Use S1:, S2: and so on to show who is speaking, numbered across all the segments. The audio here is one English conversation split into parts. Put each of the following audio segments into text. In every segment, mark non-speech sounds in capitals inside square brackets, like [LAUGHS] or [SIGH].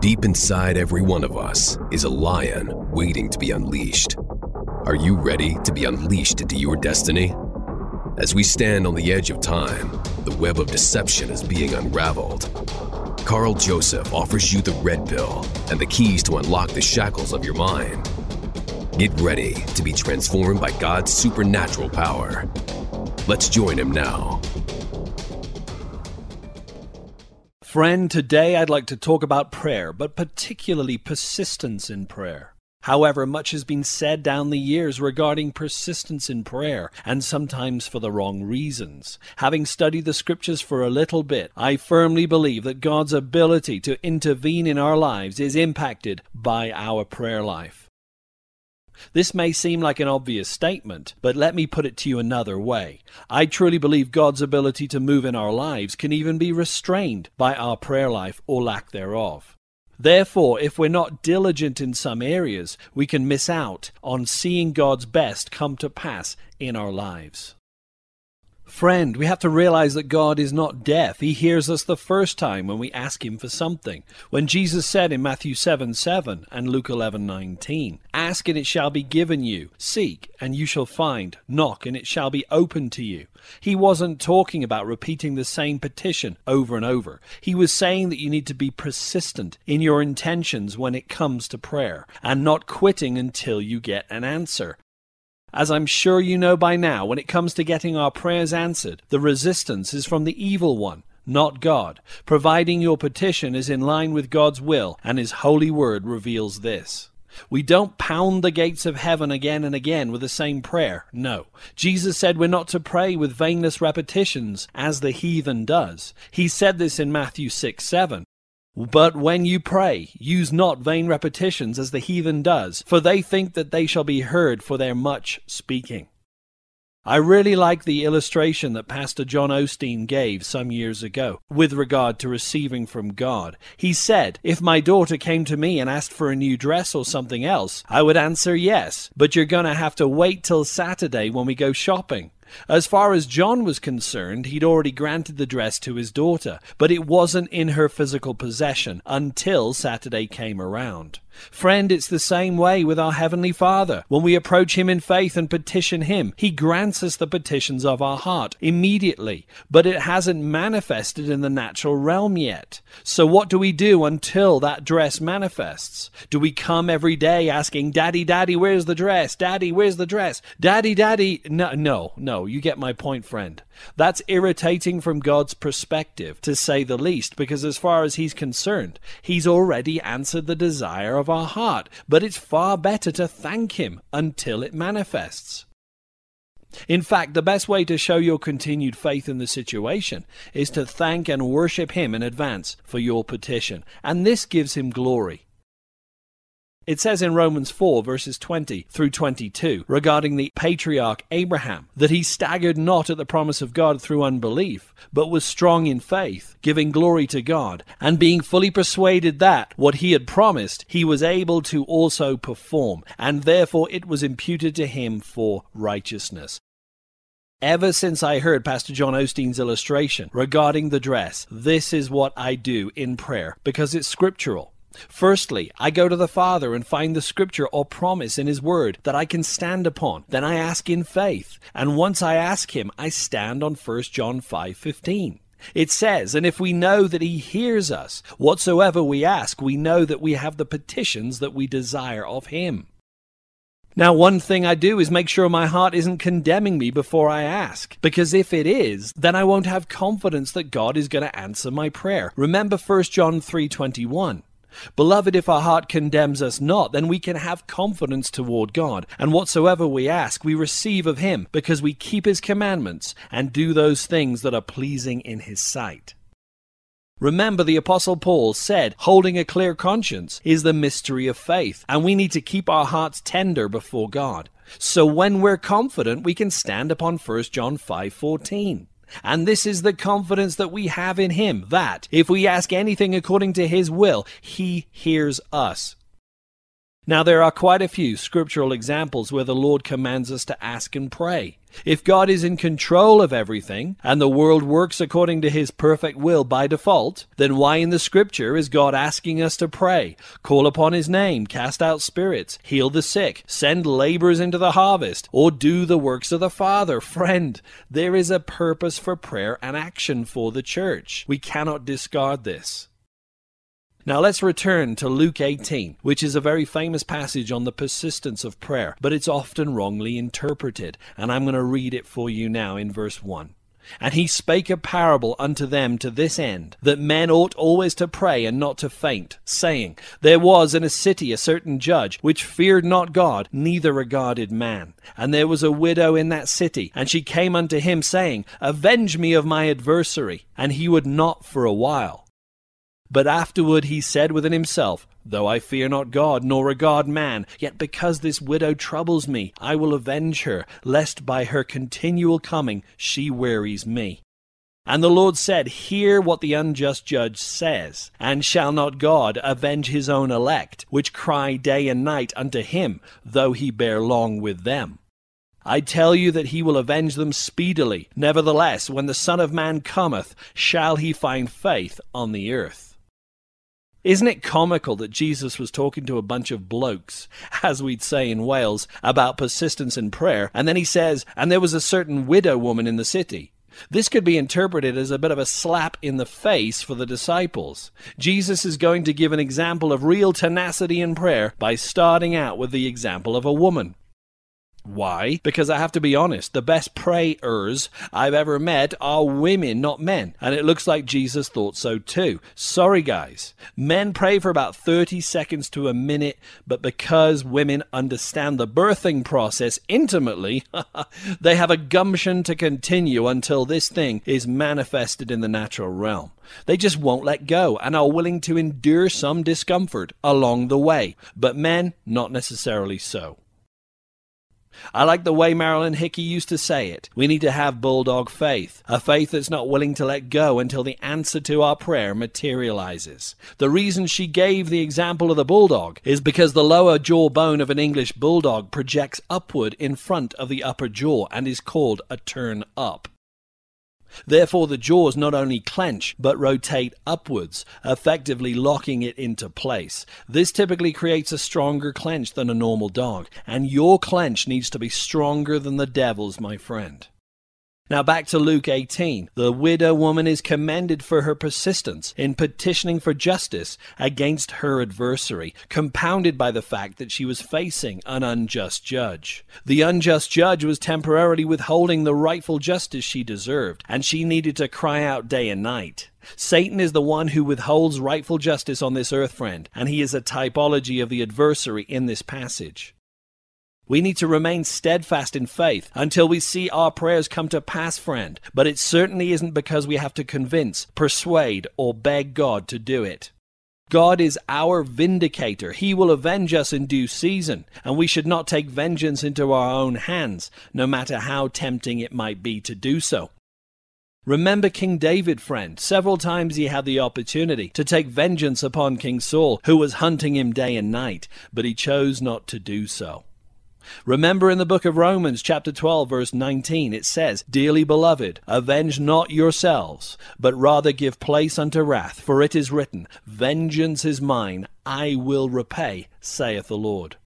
S1: Deep inside every one of us is a lion waiting to be unleashed. Are you ready to be unleashed into your destiny? As we stand on the edge of time, the web of deception is being unraveled. Karl Joseph offers you the red pill and the keys to unlock the shackles of your mind. Get ready to be transformed by God's supernatural power. Let's join him now.
S2: Friend, today I'd like to talk about prayer, but particularly persistence in prayer. However, much has been said down the years regarding persistence in prayer, and sometimes for the wrong reasons. Having studied the scriptures for a little bit, I firmly believe that God's ability to intervene in our lives is impacted by our prayer life. This may seem like an obvious statement, but let me put it to you another way. I truly believe God's ability to move in our lives can even be restrained by our prayer life or lack thereof. Therefore, if we're not diligent in some areas, we can miss out on seeing God's best come to pass in our lives. Friend, we have to realize that God is not deaf. He hears us the first time when we ask Him for something. When Jesus said in Matthew 7 7 and Luke eleven nineteen, Ask and it shall be given you, seek and you shall find, knock and it shall be opened to you. He wasn't talking about repeating the same petition over and over. He was saying that you need to be persistent in your intentions when it comes to prayer and not quitting until you get an answer. As I'm sure you know by now, when it comes to getting our prayers answered, the resistance is from the evil one, not God, providing your petition is in line with God's will and His holy word reveals this. We don't pound the gates of heaven again and again with the same prayer. No. Jesus said we're not to pray with vainless repetitions as the heathen does. He said this in Matthew 6 7. But when you pray, use not vain repetitions as the heathen does, for they think that they shall be heard for their much speaking. I really like the illustration that Pastor John Osteen gave some years ago with regard to receiving from God. He said, If my daughter came to me and asked for a new dress or something else, I would answer yes, but you're going to have to wait till Saturday when we go shopping. As far as John was concerned, he'd already granted the dress to his daughter, but it wasn't in her physical possession until Saturday came around. Friend, it's the same way with our Heavenly Father. When we approach Him in faith and petition Him, He grants us the petitions of our heart immediately, but it hasn't manifested in the natural realm yet. So what do we do until that dress manifests? Do we come every day asking, Daddy, Daddy, where's the dress? Daddy, where's the dress? Daddy, Daddy? No, no, no, you get my point, friend. That's irritating from God's perspective, to say the least, because as far as He's concerned, He's already answered the desire of our heart. But it's far better to thank Him until it manifests. In fact, the best way to show your continued faith in the situation is to thank and worship Him in advance for your petition, and this gives Him glory. It says in Romans 4, verses 20 through 22, regarding the patriarch Abraham, that he staggered not at the promise of God through unbelief, but was strong in faith, giving glory to God, and being fully persuaded that what he had promised he was able to also perform, and therefore it was imputed to him for righteousness. Ever since I heard Pastor John Osteen's illustration regarding the dress, this is what I do in prayer because it's scriptural. Firstly, I go to the Father and find the scripture or promise in His Word that I can stand upon. Then I ask in faith. And once I ask Him, I stand on 1 John 5:15. It says, And if we know that He hears us, whatsoever we ask, we know that we have the petitions that we desire of Him. Now, one thing I do is make sure my heart isn't condemning me before I ask, because if it is, then I won't have confidence that God is going to answer my prayer. Remember 1 John 3:21. Beloved, if our heart condemns us not, then we can have confidence toward God, and whatsoever we ask, we receive of Him, because we keep His commandments and do those things that are pleasing in His sight. Remember, the Apostle Paul said, holding a clear conscience is the mystery of faith, and we need to keep our hearts tender before God. So when we're confident, we can stand upon 1 John 5:14. And this is the confidence that we have in Him, that if we ask anything according to His will, He hears us. Now, there are quite a few scriptural examples where the Lord commands us to ask and pray. If God is in control of everything, and the world works according to his perfect will by default, then why in the scripture is God asking us to pray, call upon his name, cast out spirits, heal the sick, send laborers into the harvest, or do the works of the Father? [LAUGHS] Friend, there is a purpose for prayer and action for the church. We cannot discard this. Now let's return to Luke 18, which is a very famous passage on the persistence of prayer, but it's often wrongly interpreted, and I'm going to read it for you now in verse 1. And he spake a parable unto them to this end, that men ought always to pray and not to faint, saying, There was in a city a certain judge, which feared not God, neither regarded man. And there was a widow in that city, and she came unto him, saying, Avenge me of my adversary. And he would not for a while. But afterward he said within himself, Though I fear not God, nor regard man, yet because this widow troubles me, I will avenge her, lest by her continual coming she wearies me. And the Lord said, Hear what the unjust judge says. And shall not God avenge his own elect, which cry day and night unto him, though he bear long with them? I tell you that he will avenge them speedily. Nevertheless, when the Son of Man cometh, shall he find faith on the earth? Isn't it comical that Jesus was talking to a bunch of blokes, as we'd say in Wales, about persistence in prayer, and then he says, and there was a certain widow woman in the city? This could be interpreted as a bit of a slap in the face for the disciples. Jesus is going to give an example of real tenacity in prayer by starting out with the example of a woman. Why? Because I have to be honest, the best prayers I've ever met are women, not men. And it looks like Jesus thought so too. Sorry, guys. Men pray for about 30 seconds to a minute, but because women understand the birthing process intimately, [LAUGHS] they have a gumption to continue until this thing is manifested in the natural realm. They just won't let go and are willing to endure some discomfort along the way. But men, not necessarily so. I like the way Marilyn Hickey used to say it. We need to have bulldog faith, a faith that's not willing to let go until the answer to our prayer materializes. The reason she gave the example of the bulldog is because the lower jaw bone of an English bulldog projects upward in front of the upper jaw and is called a turn up. Therefore, the jaws not only clench, but rotate upwards, effectively locking it into place. This typically creates a stronger clench than a normal dog, and your clench needs to be stronger than the devil's, my friend. Now back to Luke 18. The widow woman is commended for her persistence in petitioning for justice against her adversary, compounded by the fact that she was facing an unjust judge. The unjust judge was temporarily withholding the rightful justice she deserved, and she needed to cry out day and night. Satan is the one who withholds rightful justice on this earth, friend, and he is a typology of the adversary in this passage. We need to remain steadfast in faith until we see our prayers come to pass, friend. But it certainly isn't because we have to convince, persuade, or beg God to do it. God is our vindicator. He will avenge us in due season, and we should not take vengeance into our own hands, no matter how tempting it might be to do so. Remember King David, friend. Several times he had the opportunity to take vengeance upon King Saul, who was hunting him day and night, but he chose not to do so. Remember in the book of Romans, chapter 12, verse 19, it says, Dearly beloved, avenge not yourselves, but rather give place unto wrath, for it is written, Vengeance is mine, I will repay, saith the Lord.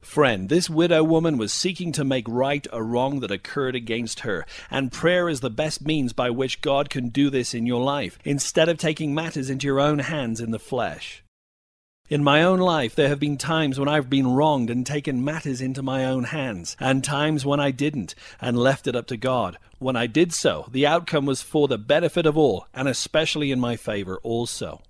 S2: Friend, this widow woman was seeking to make right a wrong that occurred against her, and prayer is the best means by which God can do this in your life, instead of taking matters into your own hands in the flesh. In my own life, there have been times when I've been wronged and taken matters into my own hands, and times when I didn't and left it up to God. When I did so, the outcome was for the benefit of all, and especially in my favor also.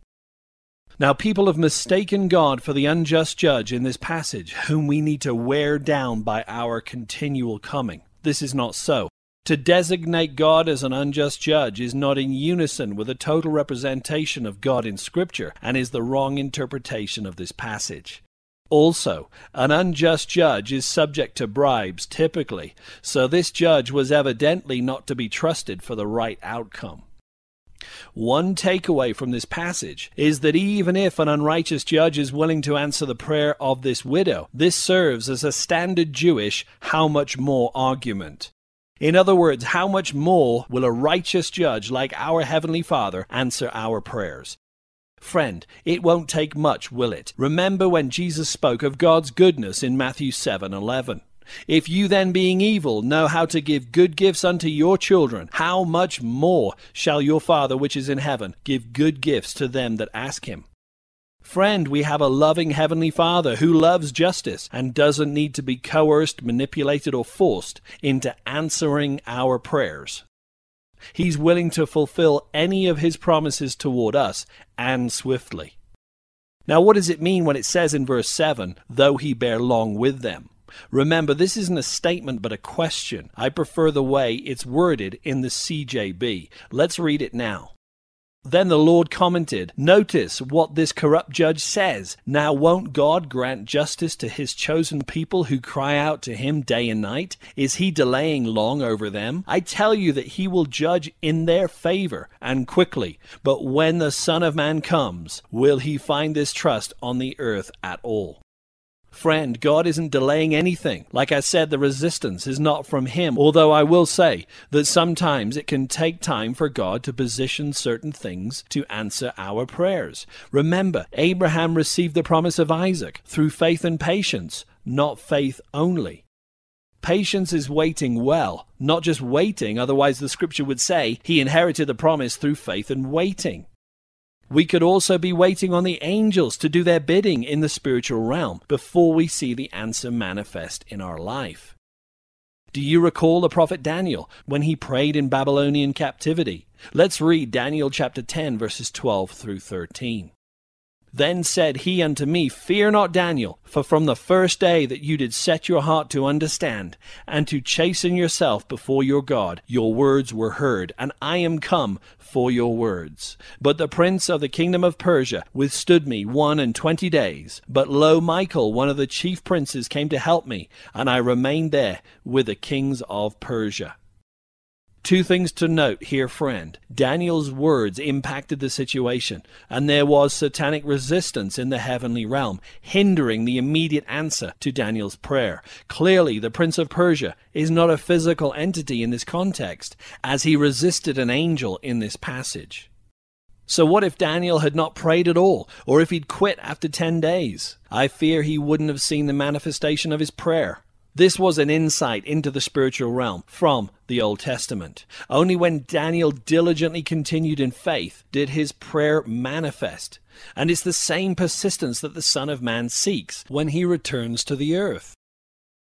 S2: Now, people have mistaken God for the unjust judge in this passage, whom we need to wear down by our continual coming. This is not so. To designate God as an unjust judge is not in unison with a total representation of God in Scripture and is the wrong interpretation of this passage. Also, an unjust judge is subject to bribes typically, so this judge was evidently not to be trusted for the right outcome. One takeaway from this passage is that even if an unrighteous judge is willing to answer the prayer of this widow, this serves as a standard Jewish how much more argument. In other words, how much more will a righteous judge like our Heavenly Father answer our prayers? Friend, it won't take much, will it? Remember when Jesus spoke of God's goodness in Matthew 7:11. If you then, being evil, know how to give good gifts unto your children, how much more shall your Father which is in heaven give good gifts to them that ask him? Friend, we have a loving Heavenly Father who loves justice and doesn't need to be coerced, manipulated, or forced into answering our prayers. He's willing to fulfill any of his promises toward us and swiftly. Now, what does it mean when it says in verse 7, though he bear long with them? Remember, this isn't a statement but a question. I prefer the way it's worded in the CJB. Let's read it now. Then the Lord commented, Notice what this corrupt judge says. Now, won't God grant justice to his chosen people who cry out to him day and night? Is he delaying long over them? I tell you that he will judge in their favor and quickly. But when the Son of Man comes, will he find this trust on the earth at all? Friend, God isn't delaying anything. Like I said, the resistance is not from Him, although I will say that sometimes it can take time for God to position certain things to answer our prayers. Remember, Abraham received the promise of Isaac through faith and patience, not faith only. Patience is waiting well, not just waiting, otherwise, the scripture would say he inherited the promise through faith and waiting. We could also be waiting on the angels to do their bidding in the spiritual realm before we see the answer manifest in our life. Do you recall the prophet Daniel when he prayed in Babylonian captivity? Let's read Daniel chapter 10, verses 12 through 13. Then said he unto me, Fear not, Daniel, for from the first day that you did set your heart to understand, and to chasten yourself before your God, your words were heard, and I am come for your words. But the prince of the kingdom of Persia withstood me one and twenty days. But lo, Michael, one of the chief princes, came to help me, and I remained there with the kings of Persia. Two things to note here, friend. Daniel's words impacted the situation, and there was satanic resistance in the heavenly realm, hindering the immediate answer to Daniel's prayer. Clearly, the Prince of Persia is not a physical entity in this context, as he resisted an angel in this passage. So, what if Daniel had not prayed at all, or if he'd quit after 10 days? I fear he wouldn't have seen the manifestation of his prayer. This was an insight into the spiritual realm from the Old Testament. Only when Daniel diligently continued in faith did his prayer manifest. And it's the same persistence that the Son of Man seeks when he returns to the earth.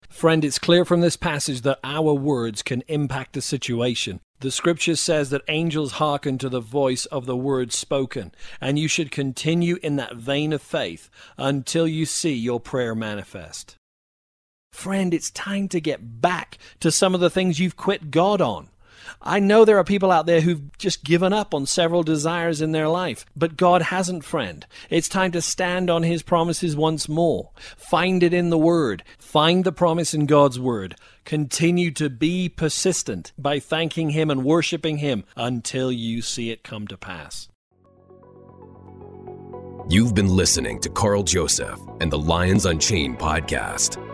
S2: Friend, it's clear from this passage that our words can impact a situation. The scripture says that angels hearken to the voice of the words spoken, and you should continue in that vein of faith until you see your prayer manifest. Friend, it's time to get back to some of the things you've quit God on. I know there are people out there who've just given up on several desires in their life, but God hasn't, friend. It's time to stand on His promises once more. Find it in the Word. Find the promise in God's Word. Continue to be persistent by thanking Him and worshiping Him until you see it come to pass.
S1: You've been listening to Karl Joseph and the Lions Unchained podcast.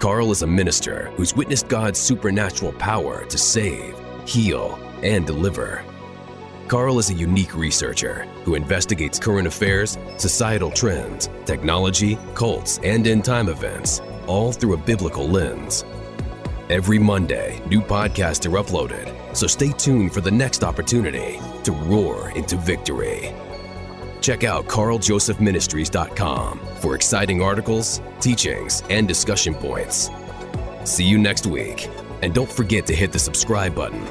S1: Karl is a minister who's witnessed God's supernatural power to save, heal, and deliver. Karl is a unique researcher who investigates current affairs, societal trends, technology, cults, and end time events, all through a biblical lens. Every Monday, new podcasts are uploaded, so stay tuned for the next opportunity to roar into victory. Check out karljosephministries.com for exciting articles, teachings, and discussion points. See you next week, and don't forget to hit the subscribe button